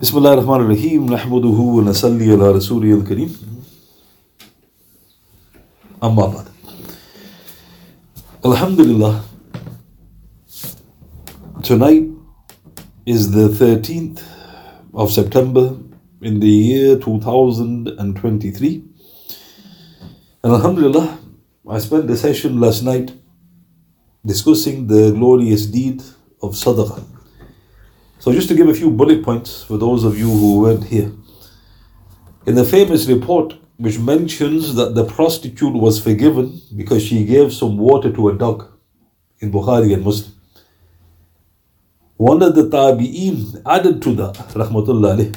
بسم الله الرحمن الرحيم نحمده ونصلي على رسوله الكريم أما بعد Alhamdulillah Tonight is the 13th of September in the year 2023 and Alhamdulillah I spent the session last night discussing the glorious deed of Sadaqah so, just to give a few bullet points for those of you who weren't here. In the famous report, which mentions that the prostitute was forgiven because she gave some water to a dog in Bukhari and Muslim. One of the tabi'een added to that, rahmatullah alayh,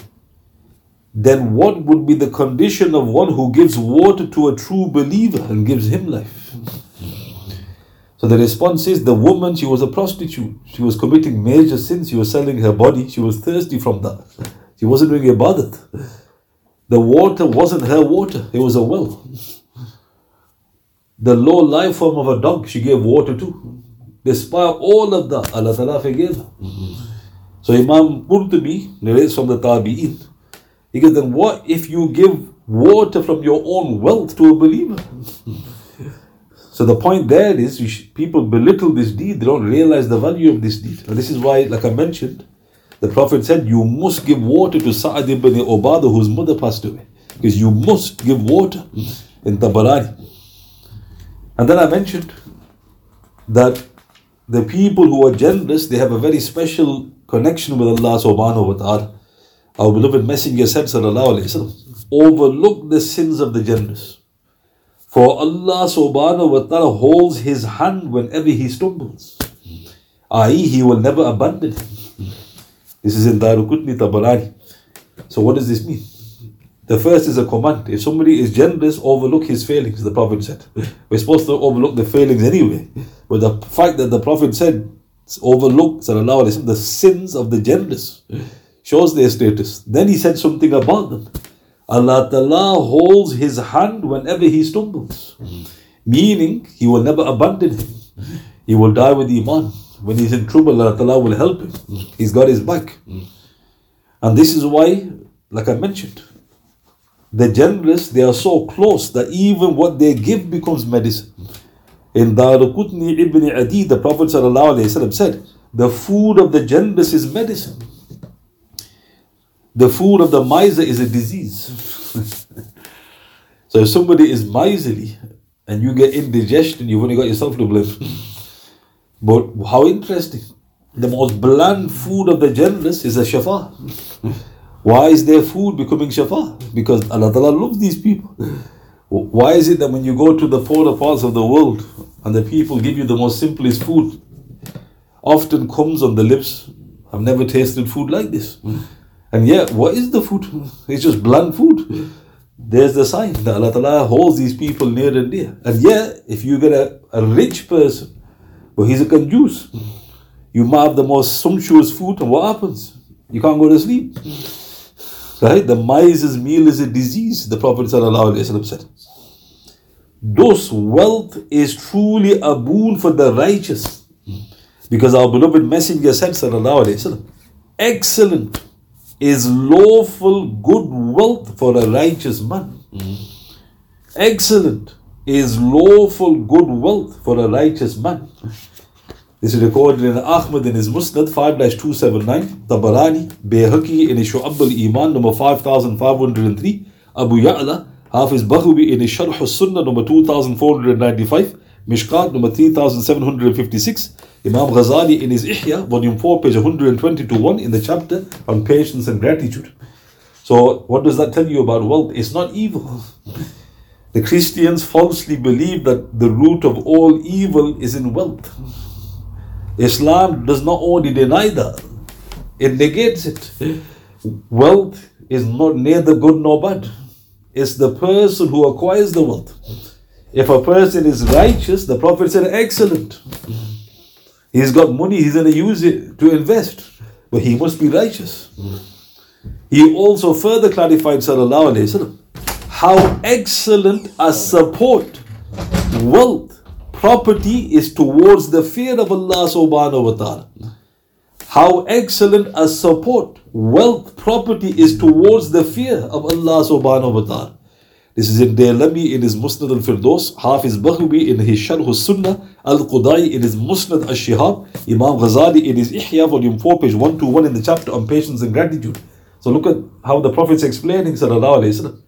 then what would be the condition of one who gives water to a true believer and gives him life? So the response is the woman, she was a prostitute. She was committing major sins. She was selling her body. She was thirsty from that. She wasn't doing ibadat. The water wasn't her water, it was a well. The low life form of a dog, she gave water to. Despite all of that, Allah Ta'ala forgave her. So Imam Qurtubi narrates from the Tabi'in. He goes, then what if you give water from your own wealth to a believer? So the point there is sh- people belittle this deed, they don't realize the value of this deed. And this is why, like I mentioned, the Prophet said, You must give water to Sa'ad ibn Ubadah, whose mother passed away. Because you must give water in Tabarani. And then I mentioned that the people who are generous, they have a very special connection with Allah subhanahu wa ta'ala. Our beloved Messenger said, Sallallahu Alaihi Wasallam, overlook the sins of the generous. For Allah subhanahu wa ta'ala holds his hand whenever he stumbles. I.e., he will never abandon him. This is in Daraqutni Tabarani. So what does this mean? The first is a command. If somebody is generous, overlook his failings, the Prophet said. We're supposed to overlook the failings anyway. But the fact that the Prophet said, overlook the sins of the generous shows their status. Then he said something about them. Allah Ta'ala holds his hand whenever he stumbles. Mm-hmm. Meaning, he will never abandon him. He will die with Iman. When he's in trouble, Allah Ta'ala will help him. Mm-hmm. He's got his back. Mm-hmm. And this is why, like I mentioned, the generous, they are so close that even what they give becomes medicine. In Daraqutni ibn Adi, the Prophet said, the food of the generous is medicine. The food of the miser is a disease. so if somebody is miserly and you get indigestion, you've only got yourself to blame. but how interesting. The most bland food of the generous is a shafa. Why is their food becoming shafa? Because Allah Ta'ala loves these people. Why is it that when you go to the poorer parts of the world and the people give you the most simplest food, often comes on the lips, I've never tasted food like this. And yet, what is the food? It's just bland food. There's the sign that Allah Ta'ala holds these people near and dear. And yet, if you get a, a rich person, but he's a conjuice, you might have the most sumptuous food, and what happens? You can't go to sleep. Right? The miser's meal is a disease, the Prophet said. Thus, wealth is truly a boon for the righteous. Because our beloved Messenger said, Sallallahu Alaihi Wasallam, excellent is lawful good wealth for a righteous man. Excellent is lawful good wealth for a righteous man. This is recorded in Ahmad in his Musnad 5 279, Tabarani, Bayhaqi in his Shu'ab al Iman number 5503, Abu Ya'la, Hafiz Baghawi in his Sharh al Sunnah number 2495, Mishkat number 3756, Imam Ghazali in his Ihya, volume 4, page 120 to 1, in the chapter on patience and gratitude. So, what does that tell you about wealth? It's not evil. The Christians falsely believe that the root of all evil is in wealth. Islam does not only deny that, it negates it. Wealth is not neither good nor bad. It's the person who acquires the wealth. If a person is righteous, the Prophet said, excellent. He's got money, he's going to use it to invest. But he must be righteous. He also further clarified, Sallallahu Alaihi Wasallam, how excellent a support, wealth, property is towards the fear of Allah subhanahu wa ta'ala. how excellent a support wealth, property is towards the fear of Allah subhanahu wa ta'ala. This is in Daylami in his Musnad al-Firdos, Hafiz Baghawi in his Sharh al-Sunnah, Al-Qudai in his Musnad al-Shihab, Imam Ghazali in his Ihya volume 4 page 121 in the chapter on patience and gratitude. So look at how the Prophet's explaining sallallahu alayhi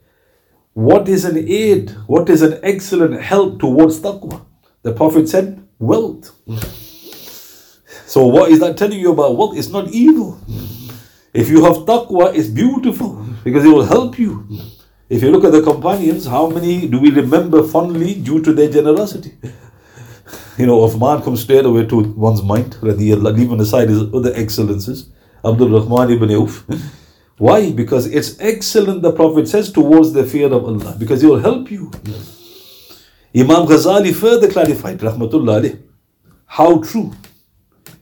What is an aid? What is an excellent help towards taqwa? The Prophet said, wealth. So what is that telling you about wealth? It's not evil. If you have taqwa, it's beautiful because it will help you. If you look at the companions, how many do we remember fondly due to their generosity? You know, Uthman comes straight away to one's mind, leaving aside his other excellences. Abdul Rahman ibn Auf. Why? Because it's excellent, the Prophet says, towards the fear of Allah, because it will help you. Imam Ghazali further clarified, Rahmatullah how true.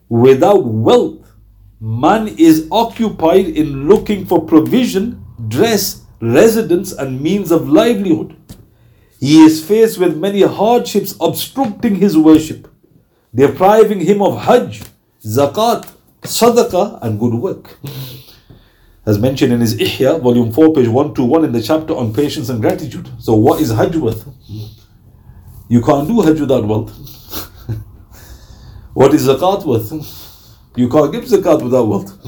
Without wealth, man is occupied in looking for provision, dress, residence, and means of livelihood. He is faced with many hardships obstructing his worship, depriving him of Hajj, Zakat, Sadaqah, and good work. As mentioned in his Ihya, volume 4, page 121, in the chapter on patience and gratitude. So, what is Hajj worth? You can't do Hajj without wealth. what is Zakat worth? You can't give Zakat without wealth.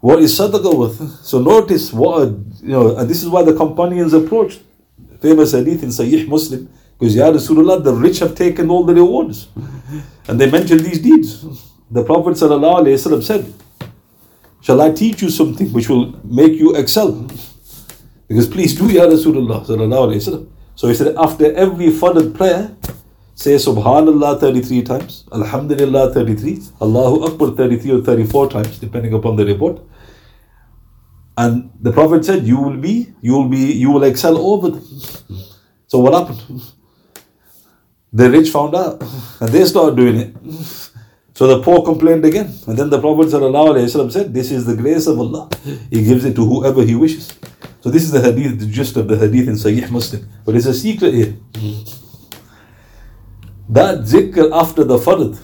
What is Sadaqah worth? So, notice what, you know, and this is why the companions approached famous hadith in Sahih Muslim. Because Ya Rasulullah, the rich have taken all the rewards. And they mentioned these deeds. The Prophet ﷺ said, Shall I teach you something which will make you excel? Because please do Ya Rasulullah. So he said, after every farded prayer, say Subhanallah 33 times, Alhamdulillah 33, Allahu Akbar 33 or 34 times, depending upon the report. And the Prophet said, You will be, you will be, you will excel over them. So what happened? The rich found out and they started doing it. So the poor complained again. And then the Prophet said, This is the grace of Allah. He gives it to whoever He wishes. So this is the hadith, the gist of the hadith in Sahih Muslim. But it's a secret here. That zikr after the fard,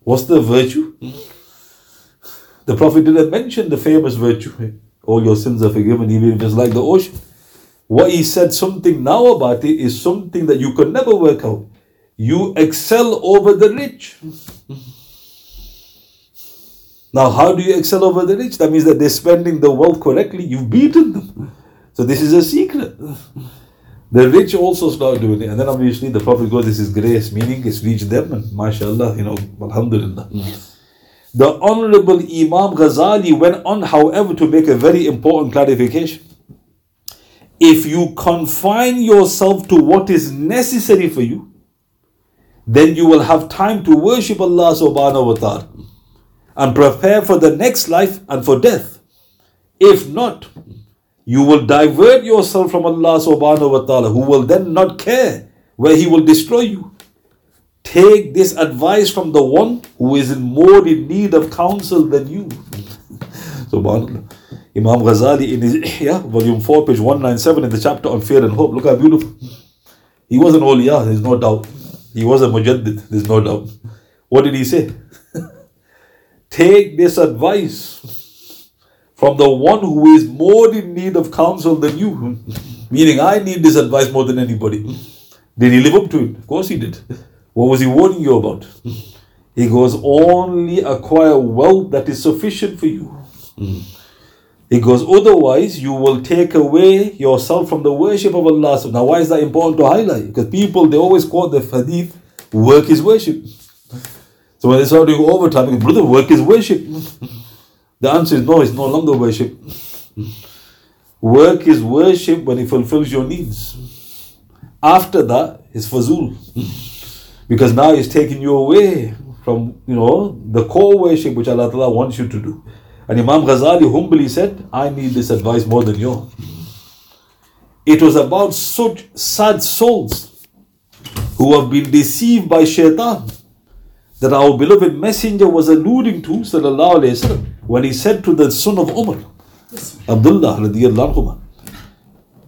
what's the virtue? The Prophet didn't mention the famous virtue. All your sins are forgiven, even just like the ocean. What he said something now about it is something that you could never work out. You excel over the rich. Now, how do you excel over the rich? That means that they're spending the wealth correctly. You've beaten them. So this is a secret. The rich also start doing it. And then obviously the Prophet goes, this is grace, meaning it's reached them. And mashallah, you know, alhamdulillah. The Honorable Imam Ghazali went on, however, to make a very important clarification. If you confine yourself to what is necessary for you, then you will have time to worship Allah subhanahu wa ta'ala and prepare for the next life and for death. If not, you will divert yourself from Allah subhanahu wa ta'ala, who will then not care where He will destroy you. Take this advice from the one who is more in need of counsel than you. Subhanallah. Imam Ghazali in his Ihya, volume 4, page 197, in the chapter on fear and hope. Look how beautiful. He was an awliya, there's no doubt. He was a mujaddid, there's no doubt. What did he say? Take this advice from the one who is more in need of counsel than you. Meaning, I need this advice more than anybody. Did he live up to it? Of course he did. What was he warning you about? He goes, only acquire wealth that is sufficient for you. He goes, otherwise you will take away yourself from the worship of Allah. Now, why is that important to highlight? Because people, they always quote the hadith, work is worship. So when they start doing overtime, brother, work is worship. The answer is no, it's no longer worship. Work is worship when it fulfills your needs. After that, it's fazul. Because now He's taking you away from, you know, the core worship which Allah Ta'ala wants you to do. And Imam Ghazali humbly said, I need this advice more than you. It was about such sad souls who have been deceived by shaitan that our beloved messenger was alluding to sallallahu alayhi wasallam when he said to the son of Umar, Abdullah radiallahu anhu,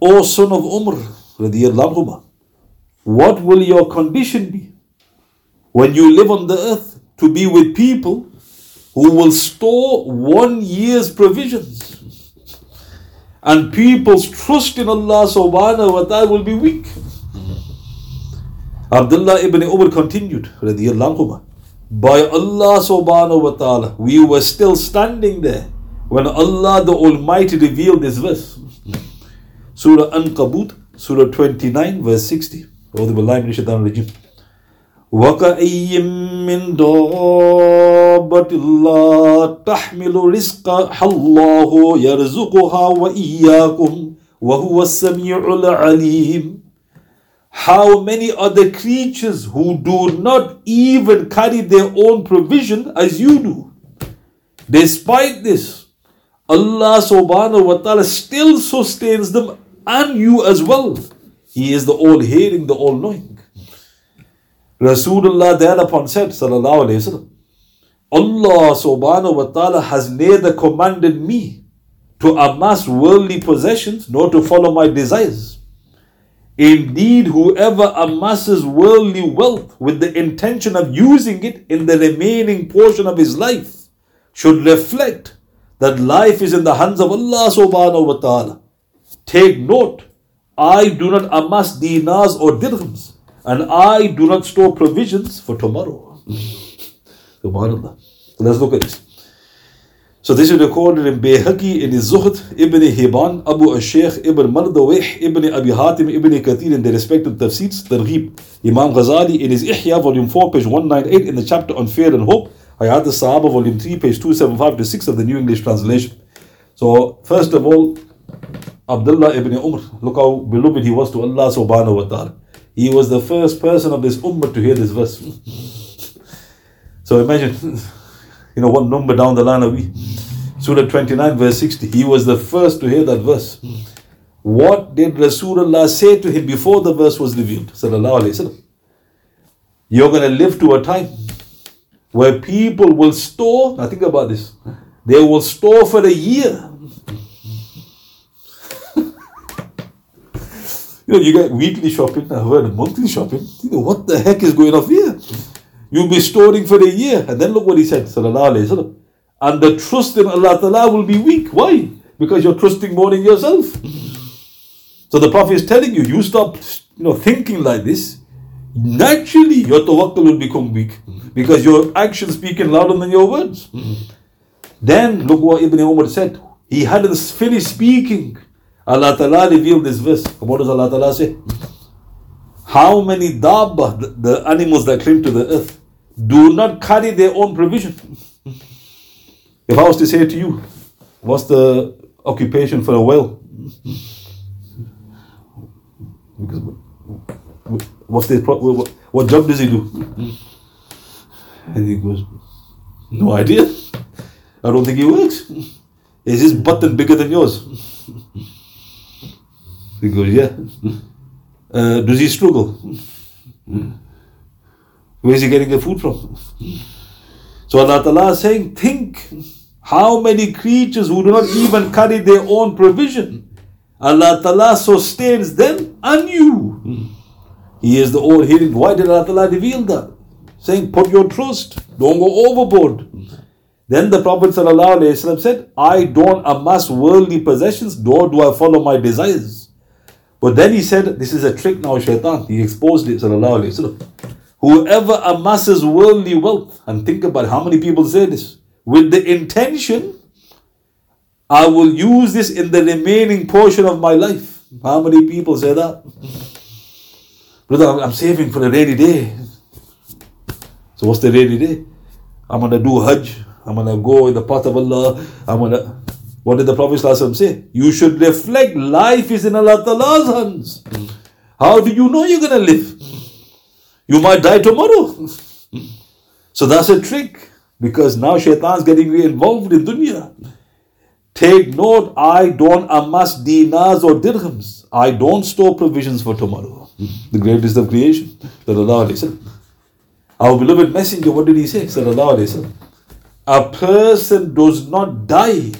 O son of Umar radiallahu anhu, what will your condition be when you live on the earth to be with people who will store one year's provisions. And people's trust in Allah subhanahu wa ta'ala will be weak. Abdullah ibn Umar continued, by Allah subhanahu wa ta'ala, we were still standing there when Allah the Almighty revealed this verse. Surah Ankabut, Surah 29, verse 60. وكأي من دابة لا تحمل رزقها الله يرزقها وإياكم وهو السميع العليم How many are the creatures who do not even carry their own provision as you do? Despite this, Allah subhanahu wa ta'ala still sustains them and you as well. He is the all hearing, the all knowing. Rasulullah thereupon said, Sallallahu Alaihi Wasallam, Allah subhanahu wa ta'ala has neither commanded me to amass worldly possessions nor to follow my desires. Indeed, whoever amasses worldly wealth with the intention of using it in the remaining portion of his life should reflect that life is in the hands of Allah subhanahu wa ta'ala. Take note, I do not amass dinars or dirhams, and I do not store provisions for tomorrow. Subhanallah. So let's look at this. So this is recorded in Bayhaqi, in Zuhd, Ibn Hibban, Abu al-Shaykh, Ibn Mardawih, Ibn Abi Hatim, Ibn Kathir in their respective tafsirs, Targhib. Imam Ghazali in his Ihya, volume 4, page 198, in the chapter on fear and hope, Hayat al-Sahaba, volume 3, page 275 to 6 of the New English translation. So, first of all, Abdullah ibn Umar, look how beloved he was to Allah subhanahu wa ta'ala. He was the first person of this ummah to hear this verse. so imagine you know, what number down the line are we? Surah 29, verse 60. He was the first to hear that verse. What did Rasulullah say to him before the verse was revealed? Sallallahu Alaihi Wasallam. You're going to live to a time where people will store, now think about this, they will store for a year. You know, you get weekly shopping, uh, I've heard monthly shopping. You know, what the heck is going on here? You'll be storing for a year. And then look what he said, sallallahu And the trust in Allah Ta'ala will be weak. Why? Because you're trusting more in yourself. So the Prophet is telling you, you stop you know, thinking like this, naturally your tawakkul will become weak. Because your actions speaking louder than your words. Then look what Ibn Umar said. He hadn't finished speaking. Allah Ta'ala revealed this verse. What does Allah Ta'ala say? How many dabba, the, the animals that cling to the earth, do not carry their own provision. If I was to say to you, what's the occupation for a whale? What's the what, what job does he do? And he goes, no idea. I don't think he works. Is his button bigger than yours? He goes, yeah. Uh, does he struggle? Where is he getting the food from? So Allah Ta'ala is saying, think how many creatures who do not even carry their own provision. Allah Ta'ala sustains them and you. He is the all hearing. Why did Allah Ta'ala reveal that? Saying, put your trust, don't go overboard. Then the Prophet said, I don't amass worldly possessions, nor do I follow my desires. But then he said, This is a trick now, shaitan. He exposed it. Whoever amasses worldly wealth, and think about how many people say this, with the intention, I will use this in the remaining portion of my life. How many people say that? Brother, I'm saving for a rainy day. So what's the rainy day? I'm gonna do Hajj. I'm gonna go in the path of Allah. I'm gonna. What did the Prophet say? You should reflect life is in Allah Ta'ala's hands. How do you know you're gonna live? You might die tomorrow. So that's a trick because now shaitan's getting involved in dunya. Take note, I don't amass dinars or dirhams. I don't store provisions for tomorrow. The greatest of creation. Our beloved messenger, what did he say? A person does not die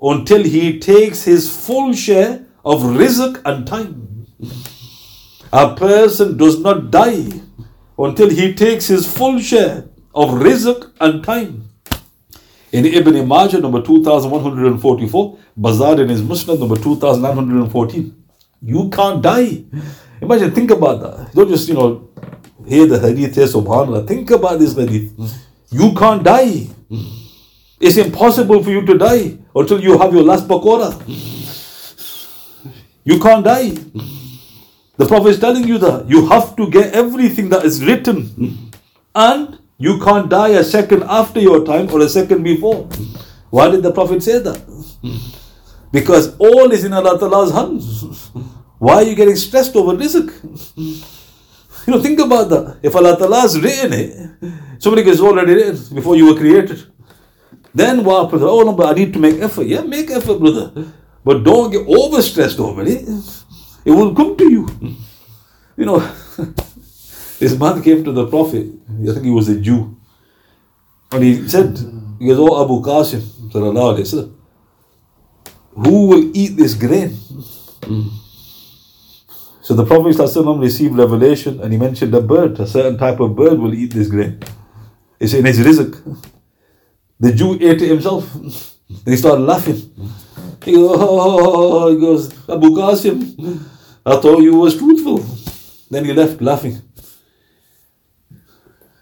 until he takes his full share of rizq and time. A person does not die until he takes his full share of rizq and time. In Ibn Majah, number 2144, Bazzar in his Musnad, number 2914. You can't die. Imagine, think about that. Don't just, you know, hear the hadith here, subhanAllah. Think about this hadith. You can't die. It's impossible for you to die until you have your last pakora. You can't die. The Prophet is telling you that you have to get everything that is written. And you can't die a second after your time or a second before. Why did the Prophet say that? Because all is in Allah Ta'ala's hands. Why are you getting stressed over rizq? You know, think about that. If Allah Ta'ala has written it, somebody is already written before you were created. Then what? Oh no, but I need to make effort. Yeah, make effort, brother. But don't get overstressed over it. It will come to you. You know, this man came to the Prophet. I think he was a Jew. And he said, he goes, Oh Abu Qasim, who will eat this grain? So the Prophet received revelation and he mentioned a bird, a certain type of bird will eat this grain. It's in his rizq. The Jew ate himself. they started laughing. He goes, oh, oh, oh, oh he goes, Abu Qasim, I thought you was truthful. Then he left laughing.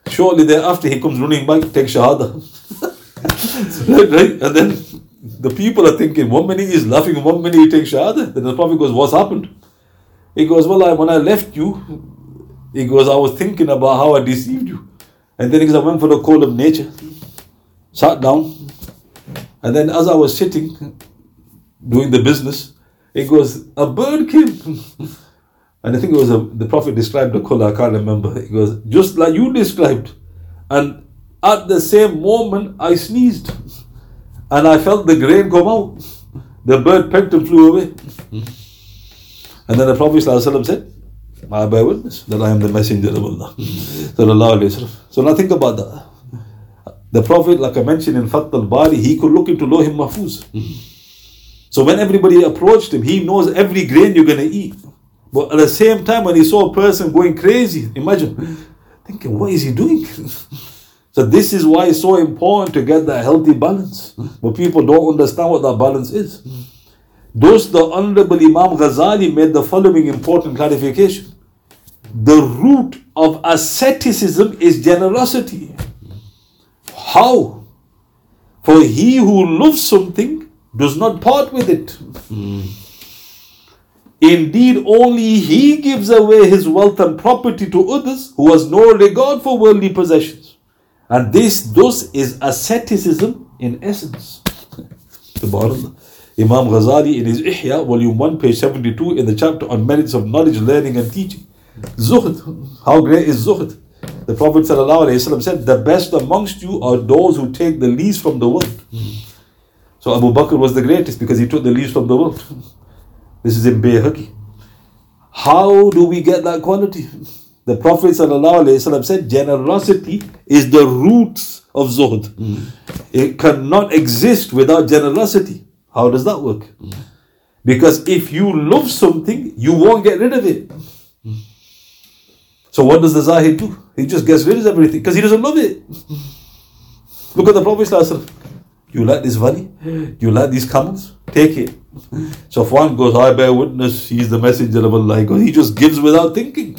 Shortly thereafter, he comes running back, take Shahada. right, right? And then the people are thinking, one minute he's laughing, one minute he takes Shahada. Then the Prophet goes, What's happened? He goes, Well, I, when I left you, he goes, I was thinking about how I deceived you. And then he goes, I went for the call of nature, sat down, and then as I was sitting, doing the business, it goes, a bird came. and I think it was a, the Prophet described the color, I can't remember. It goes, just like you described. And at the same moment, I sneezed. And I felt the grain come out. The bird pecked and flew away. And then the Prophet said, I bear witness that I am the messenger of Allah. so now think about that. The Prophet, like I mentioned in Fath al-Bari, he could look into Lohim Mahfuz. So when everybody approached him, he knows every grain you're going to eat. But at the same time, when he saw a person going crazy, imagine, thinking, what is he doing? so this is why it's so important to get that healthy balance. But people don't understand what that balance is. Thus, the Honorable Imam Ghazali made the following important clarification. The root of asceticism is generosity. How? For he who loves something does not part with it. Mm. Indeed, only he gives away his wealth and property to others who has no regard for worldly possessions. And this thus is asceticism in essence. Subhanallah. Imam Ghazali in his Ihya, volume 1, page 72, in the chapter on merits of knowledge, learning, and teaching. Zuhd. How great is Zuhd? The Prophet ﷺ said, The best amongst you are those who take the least from the world. So Abu Bakr was the greatest because he took the least from the world. This is in Bayhaqi. How do we get that quality? The Prophet ﷺ said, Generosity is the roots of Zuhd. It cannot exist without generosity. How does that work? Because if you love something, you won't get rid of it. So what does the Zahid do? He just gets rid of everything because he doesn't love it. Look at the Prophet. You like this valley? You like these camels? Take it. So one goes, I bear witness, he's the messenger of Allah. He just gives without thinking.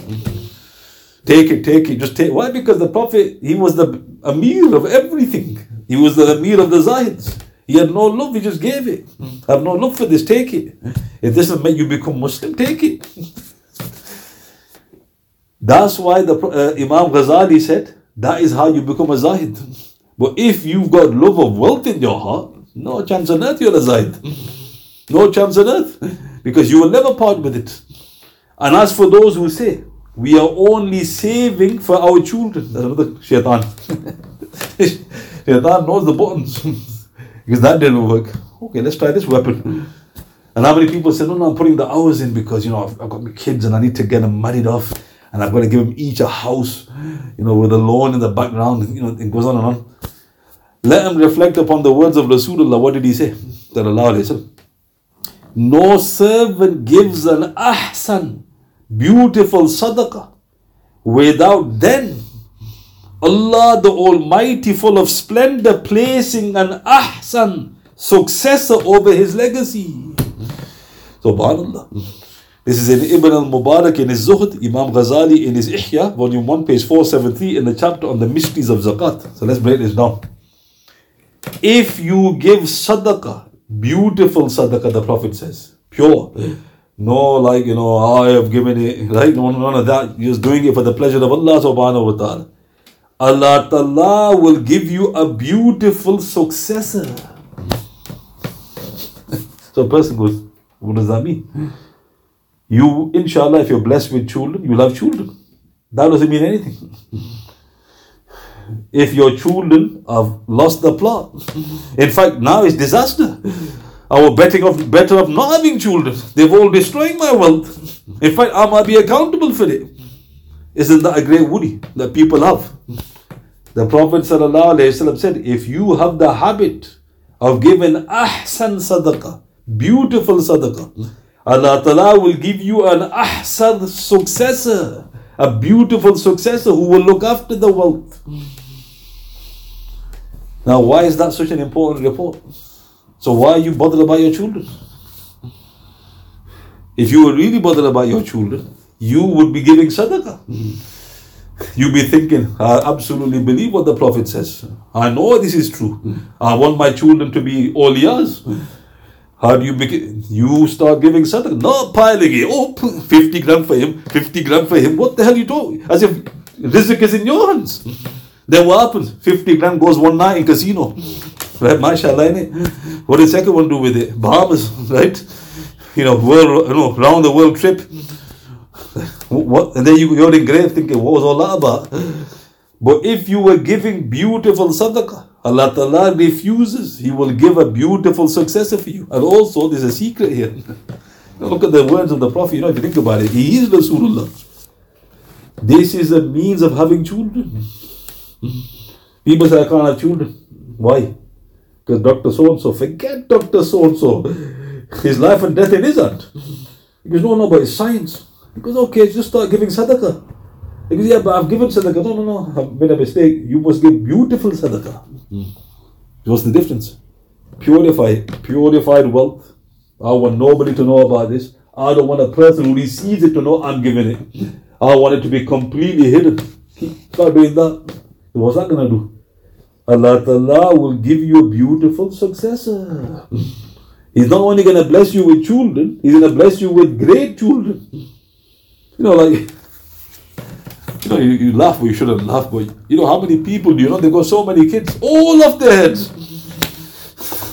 Take it, take it, just take it. Why? Because the Prophet, he was the Amir of everything. He was the Amir of the Zahids. He had no love, he just gave it. I have no love for this, take it. If this will make you become Muslim, take it. That's why the uh, Imam Ghazali said, that is how you become a Zahid. But if you've got love of wealth in your heart, no chance on earth you're a Zahid. No chance on earth. Because you will never part with it. And as for those who say, we are only saving for our children, that's another shaitan. shaitan knows the buttons. because that didn't work. Okay, let's try this weapon. And how many people say, no, no, I'm putting the hours in because, you know, I've, I've got my kids and I need to get them married off and I've got to give them each a house, you know, with a lawn in the background, you know, it goes on and on. Let them reflect upon the words of Rasulullah. What did he say? That Allah No servant gives an ahsan, beautiful sadaqah, without then Allah the Almighty, full of splendor, placing an ahsan successor over his legacy. Subhanallah. This is in Ibn al-Mubarak in his Zuhd, Imam Ghazali in his Ihya, volume 1, page 473, in the chapter on the mysteries of zakat. So let's break this down. If you give sadaqah, beautiful sadaqah, the Prophet says, pure, no like, you know, ah, I have given it, right? No, none of that. You're just doing it for the pleasure of Allah subhanahu wa ta'ala. Allah Ta'ala will give you a beautiful successor. so a person goes, what does that mean? You, inshallah, if you're blessed with children, you love children. That doesn't mean anything. if your children have lost the plot, in fact, now it's disaster. Was betting of better of not having children. They've all destroying my wealth. In fact, I might be accountable for it. Isn't that a great worry that people have? The Prophet ﷺ said, if you have the habit of giving ahsan sadaqah, beautiful sadaqah, Allah Ta'ala will give you an ahsan successor, a beautiful successor who will look after the wealth. Now, why is that such an important report? So, why are you bothered about your children? If you were really bothered about your children, you would be giving sadaqah. You'd be thinking, I absolutely believe what the Prophet says. I know this is true. I want my children to be all yours. How do you make it? You start giving sadaqah. Not piling it. Oh, 50 gram for him, 50 gram for him. What the hell you doing? As if rizq is in your hands. Then what happens? 50 gram goes one night in casino. Right, mashallah, innit? What does second one do with it? Bahamas, right? You know, world, you know, round the world trip. What? And then you, you're in grave thinking, what was all that about? But if you were giving beautiful sadaqah, Allah Ta'ala refuses. He will give a beautiful successor for you. And also, there's a secret here. Look at the words of the Prophet. You know, if you think about it, he is Rasulullah. This is a means of having children. People say, I can't have children. Why? Because Dr. So and so, forget Dr. So and so. His life and death in his hand. Because no, no, but it's science. He goes, okay, just start giving sadaqah. He goes, yeah, but I've given sadaqah. No, no, no, I've made a mistake. You must give beautiful sadaqah. Mm. What's the difference? Purify, purified wealth. I want nobody to know about this. I don't want a person who receives it to know I'm giving it. I want it to be completely hidden. Start doing that. What's that gonna do? Allah Ta'ala will give you a beautiful successor. He's not only gonna bless you with children, He's gonna bless you with great children. You know, like you know, you, you laugh, you shouldn't laugh. But you know how many people do you know? They got so many kids, all off their heads,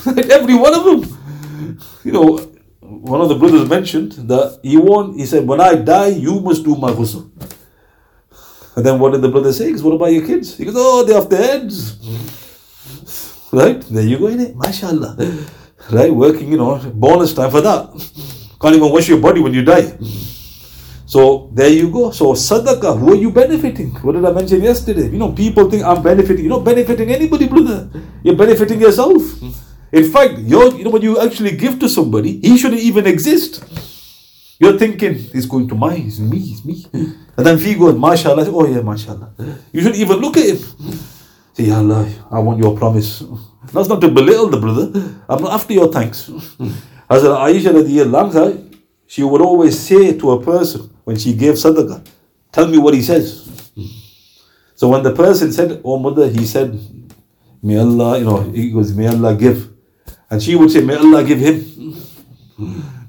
every one of them. You know, one of the brothers mentioned that he won. He said, "When I die, you must do my ghusl." And then what did the brother say? He goes, "What about your kids?" He goes, "Oh, they're off their heads." Right there, you go in it, mashallah. Right, working, you know, bonus time for that. Can't even wash your body when you die. So there you go. So sadaqah, who are you benefiting? What did I mention yesterday? You know, people think I'm benefiting. You're not benefiting anybody, brother. You're benefiting yourself. In fact, you're, you know, when you actually give to somebody, he shouldn't even exist. You're thinking, he's going to mine, it's me, it's me. And then he goes, mashallah, oh yeah, mashallah. You shouldn't even look at him. Say, Ya Allah, I want your promise. That's not to belittle the brother. I'm not after your thanks. Hazrat Aisha radiallahu she would always say to a person when she gave sadaqah, tell me what he says. So when the person said, Oh mother, he said, May Allah, you know, he goes, May Allah give. And she would say, May Allah give him.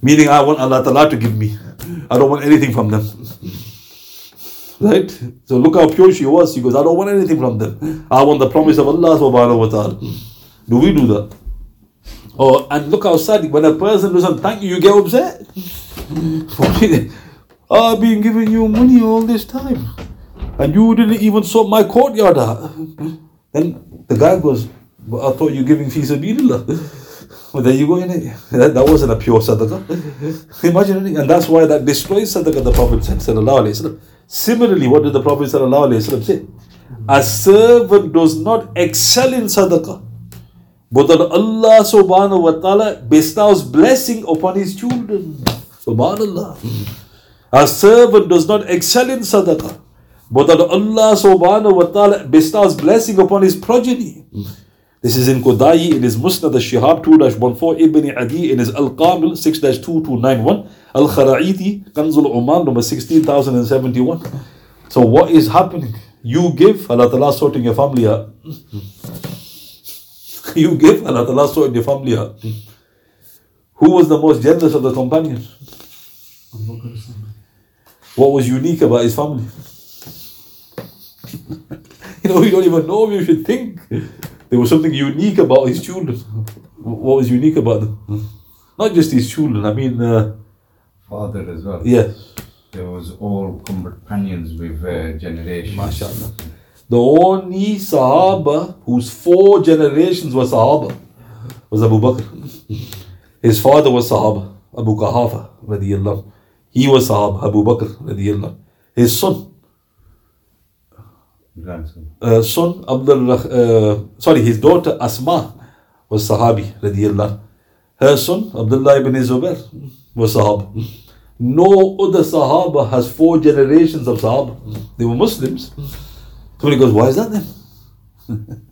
Meaning I want Allah Ta'ala to give me. I don't want anything from them. Right? So look how pure she was. She goes, I don't want anything from them. I want the promise of Allah subhanahu wa ta'ala. Do we do that? Oh, and look how sad when a person doesn't thank you, you get upset. I've been giving you money all this time. And you didn't even sort my courtyard out. Then the guy goes, I thought you were giving fi sabilillah. Well, there you go, innit? That, that wasn't a pure sadaqah. Imagine it. And that's why that destroys sadaqah, the Prophet said, Similarly, what did the Prophet say? A servant does not excel in sadaqah. But that Allah subhanahu wa ta'ala bestows blessing upon his children. Subhanallah. A servant does not excel in sadaqah, but that Allah subhanahu wa ta'ala bestows blessing upon his progeny. This is in Qudai, in his Musnad al-Shihab 2-14, Ibn Adi in his Al-Kamil 6-2291, Al-Khara'iti, Kanzul Ummal number 16071. So what is happening? You give, Allah Ta'ala sorting your family out. you give, Allah Ta'ala sorting your family out. Who was the most generous of the companions? What was unique about his family? you know, you don't even know if you should think. There was something unique about his children. What was unique about them? Not just his children, I mean, uh, Father as well. yes, There was all companions with uh, generations. mashallah. The only Sahaba whose four generations were Sahaba was Abu Bakr. His father was Sahaba, Abu Qahafa, radiyallahu. He was Sahaba, Abu Bakr, radiyallahu. His son, Grandson. uh, son Abdul, uh, sorry, his daughter Asma was Sahabi, radiyallahu. Her son Abdullah ibn Zubair was Sahaba. No other Sahaba has four generations of Sahaba. They were Muslims. Somebody goes, why is that then?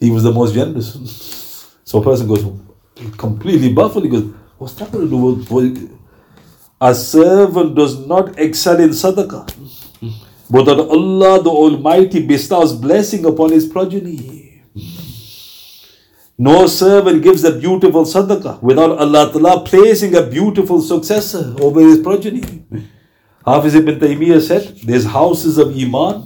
he was the most generous. So a person goes, completely baffled. He goes, what's to do with with- a servant does not excel in sadaqah, but that Allah the Almighty bestows blessing upon his progeny. No servant gives a beautiful sadaqah without Allah Ta'ala placing a beautiful successor over his progeny. Hafiz ibn Taymiyyah said, There's houses of Iman,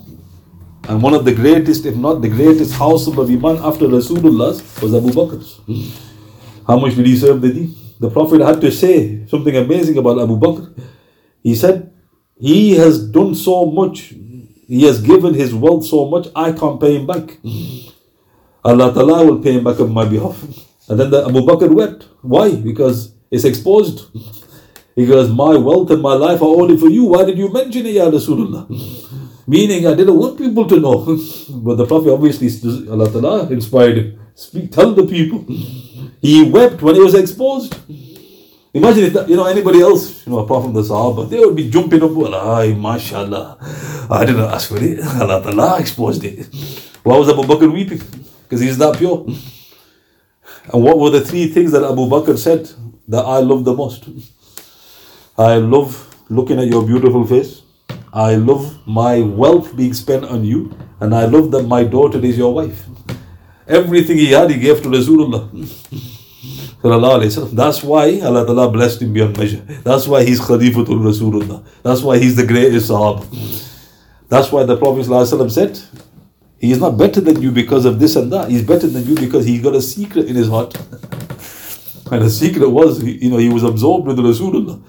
and one of the greatest, if not the greatest house of Iman after Rasulullah was Abu Bakr's. How much did he serve the deen? The Prophet had to say something amazing about Abu Bakr. He said, He has done so much, he has given his wealth so much, I can't pay him back. Allah Ta'ala will pay him back on my behalf. And then the Abu Bakr wept. Why? Because it's exposed. Goes, My wealth and my life are only for you. Why did you mention it, Ya Rasulullah? Meaning, I didn't want people to know. but the Prophet obviously, Allah Ta'ala inspired him. Speak, tell the people. He wept when he was exposed. Imagine if you know anybody else, you know, apart from the Sahaba, they would be jumping up, well, ay, mashallah. I didn't ask for it. Allah Ta'ala exposed it. Why was Abu Bakr weeping? Because he's that pure. And what were the three things that Abu Bakr said that I love the most? I love looking at your beautiful face. I love my wealth being spent on you. And I love that my daughter is your wife. Everything he had, he gave to Rasulullah. That's why Allah Ta'ala blessed him beyond measure. That's why he's Khalifatul Rasulullah. That's why he's the greatest Sahaba. That's why the Prophet ﷺ said, He is not better than you because of this and that. He's better than you because he's got a secret in his heart. and the secret was, you know, he was absorbed with Rasulullah.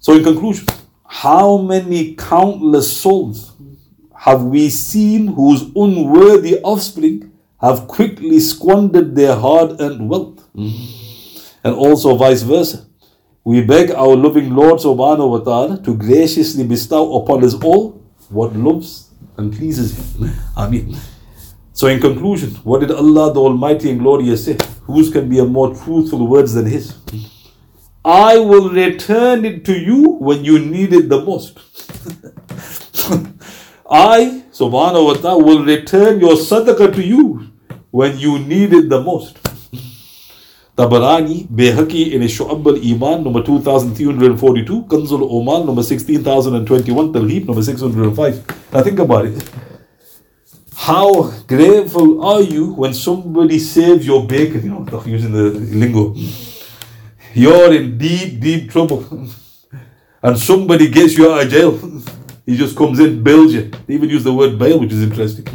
So, in conclusion, how many countless souls have we seen whose unworthy offspring have quickly squandered their hard earned wealth? Mm-hmm. And also vice versa. We beg our loving Lord subhanahu wa ta'ala to graciously bestow upon us all what loves and pleases Him. Ameen. So, in conclusion, what did Allah the Almighty and Glorious say? Whose can be a more truthful words than His? I will return it to you when you need it the most. I, subhanahu wa ta'ala, will return your sadaqah to you when you need it the most. Tabarani, Bayhaqi in Shu'ab al-Iman, number 2342, Kanzul Ummal, number 16021, Targhib, number 605. Now think about it. How grateful are you when somebody saves your bacon, you know, using the lingo. You're in deep, deep trouble. And somebody gets you out of jail. He just comes in, bails you. They even use the word bail, which is interesting.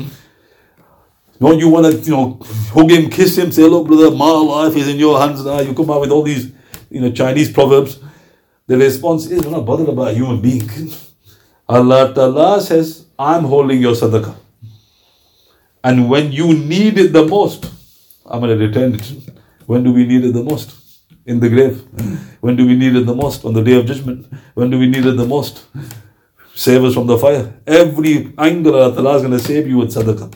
Don't you want to, you know, hug him, kiss him, say, look, brother, my life is in your hands now. You come out with all these, you know, Chinese proverbs. The response is, we're not bothered about a human being. Allah Ta'ala says, I'm holding your sadaqah. And when you need it the most, I'm going to return it. When do we need it the most? In the grave. When do we need it the most? On the day of judgment. When do we need it the most? Save us from the fire. Every angle Allah Ta'ala is going to save you with sadaqah.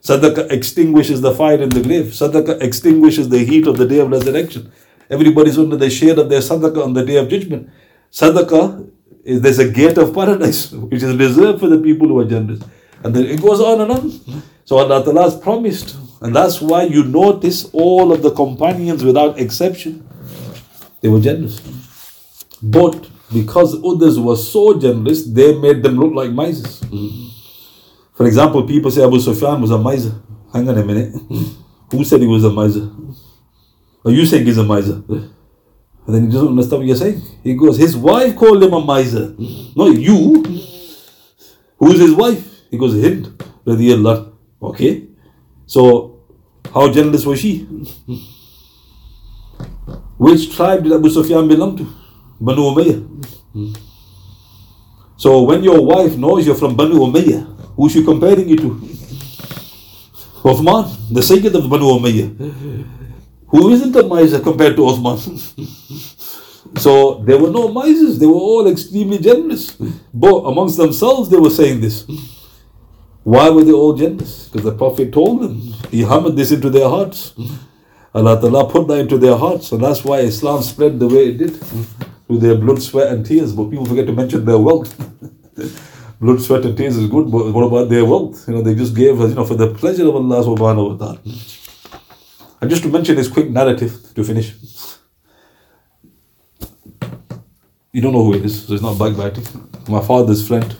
Sadaqah extinguishes the fire in the grave. Sadaqah extinguishes the heat of the day of resurrection. Everybody's under the shade of their sadaqah on the day of judgment. Sadaqah is there's a gate of paradise which is reserved for the people who are generous. And then it goes on and on. So Allah has promised. And that's why you notice all of the companions without exception, they were generous. But because others were so generous, they made them look like misers. For example, people say Abu Sufyan was a miser. Hang on a minute. Who said he was a miser? Are you saying he's a miser? And then he doesn't understand what you're saying. He goes, his wife called him a miser. Not you. Who's his wife? He goes, Hind. Radiallah. Okay. So, how generous was she? Which tribe did Abu Sufyan belong to? Banu Umayyah. So, when your wife knows you're from Banu Umayyah, who's she comparing you to? Uthman, the Sayyid of Banu Umayyah. Who isn't a miser compared to Uthman? so there were no misers, they were all extremely generous. But amongst themselves, they were saying this. Why were they all generous? Because the Prophet told them, He hammered this into their hearts. Allah Ta'ala put that into their hearts, and that's why Islam spread the way it did through their blood, sweat, and tears. But people forget to mention their wealth. blood, sweat, and tears is good, but what about their wealth? You know, they just gave us, you know, for the pleasure of Allah subhanahu wa ta'ala. And just to mention this quick narrative to finish. You don't know who it is, so it's not backbiting. My father's friend,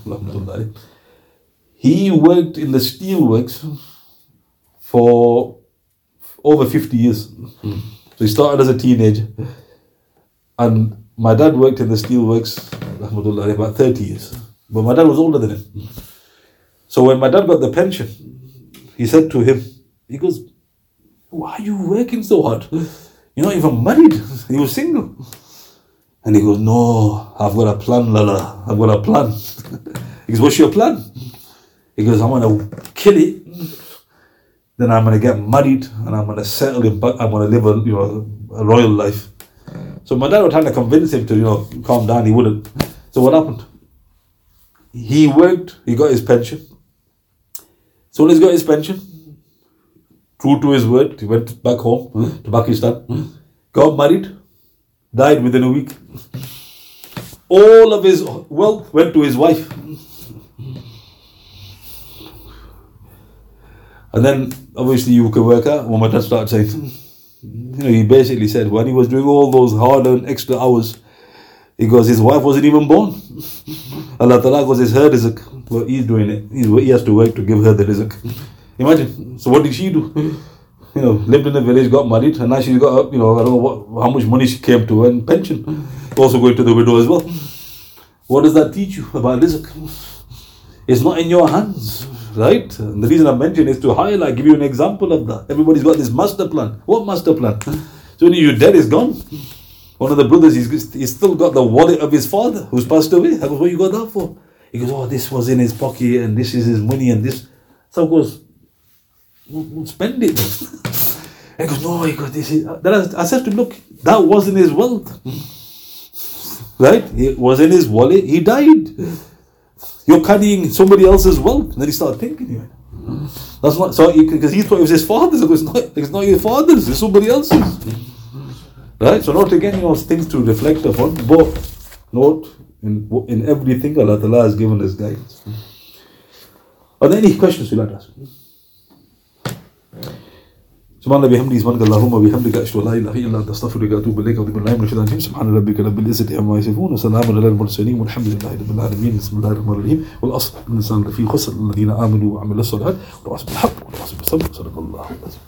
he worked in the steelworks for over 50 years. Hmm. So he started as a teenager. And my dad worked in the steelworks, alhamdulillah, about 30 years. But my dad was older than him. So when my dad got the pension, he said to him, he goes, Why are you working so hard? You're not even married. He was single. And he goes, No, I've got a plan, Lala. I've got a plan. he goes, What's your plan? He goes, I'm gonna kill it. Then I'm gonna get married and I'm gonna settle in. I'm gonna live a you know a royal life. So my dad was trying to convince him to, you know, calm down, he wouldn't. So what happened? He worked, he got his pension. So as he got his pension, true to his word, he went back home to Pakistan, got married, died within a week. All of his wealth went to his wife. And then obviously you could work out when my dad started saying, he basically said when he was doing all those hard earned extra hours, he goes, his wife wasn't even born. Allah Ta'ala goes, it's her rizq. Well, he's doing it. He's, he has to work to give her the rizq. Imagine. So what did she do? You know, lived in the village, got married, and now she's got, you know, I don't know what, how much money she came to and pension. Also going to the widow as well. What does that teach you about rizq? It's not in your hands, right? And the reason I mention is to highlight, give you an example of that. Everybody's got this master plan. What master plan? So when you're dead, it's gone. One of the brothers, he's, he's still got the wallet of his father who's passed away. I go, what you got that for? He goes, oh, this was in his pocket and this is his money and this. So I goes, we'll, we'll spend it. he goes, no, he goes, this is. Then I, I said to him, look, that wasn't his wealth. Right? It was in his wallet. He died. You're carrying somebody else's wealth. And then he started thinking, you that's not so because he thought it was his father's. It was not. It's not your father's. It's somebody else's. Right? So not again, you know, things to reflect upon. But note in in everything Allah Ta'ala has given us guidance. Are there any questions you'd like to ask? سبحان الله بحمده سبحانك اللهم وبحمدك أشهد أن لا إله إلا أنت أستغفرك وأتوب إليك وأتوب بالله من الشيطان الرجيم. سبحان ربك رب العزة عما يصفون وسلام على المرسلين والحمد لله رب العالمين بسم الله الرحمن الرحيم. والأصل الإنسان لفي خسر الذين آمنوا وعملوا الصالحات وتواصوا بالحق وتواصوا بالصبر صدق الله العظيم.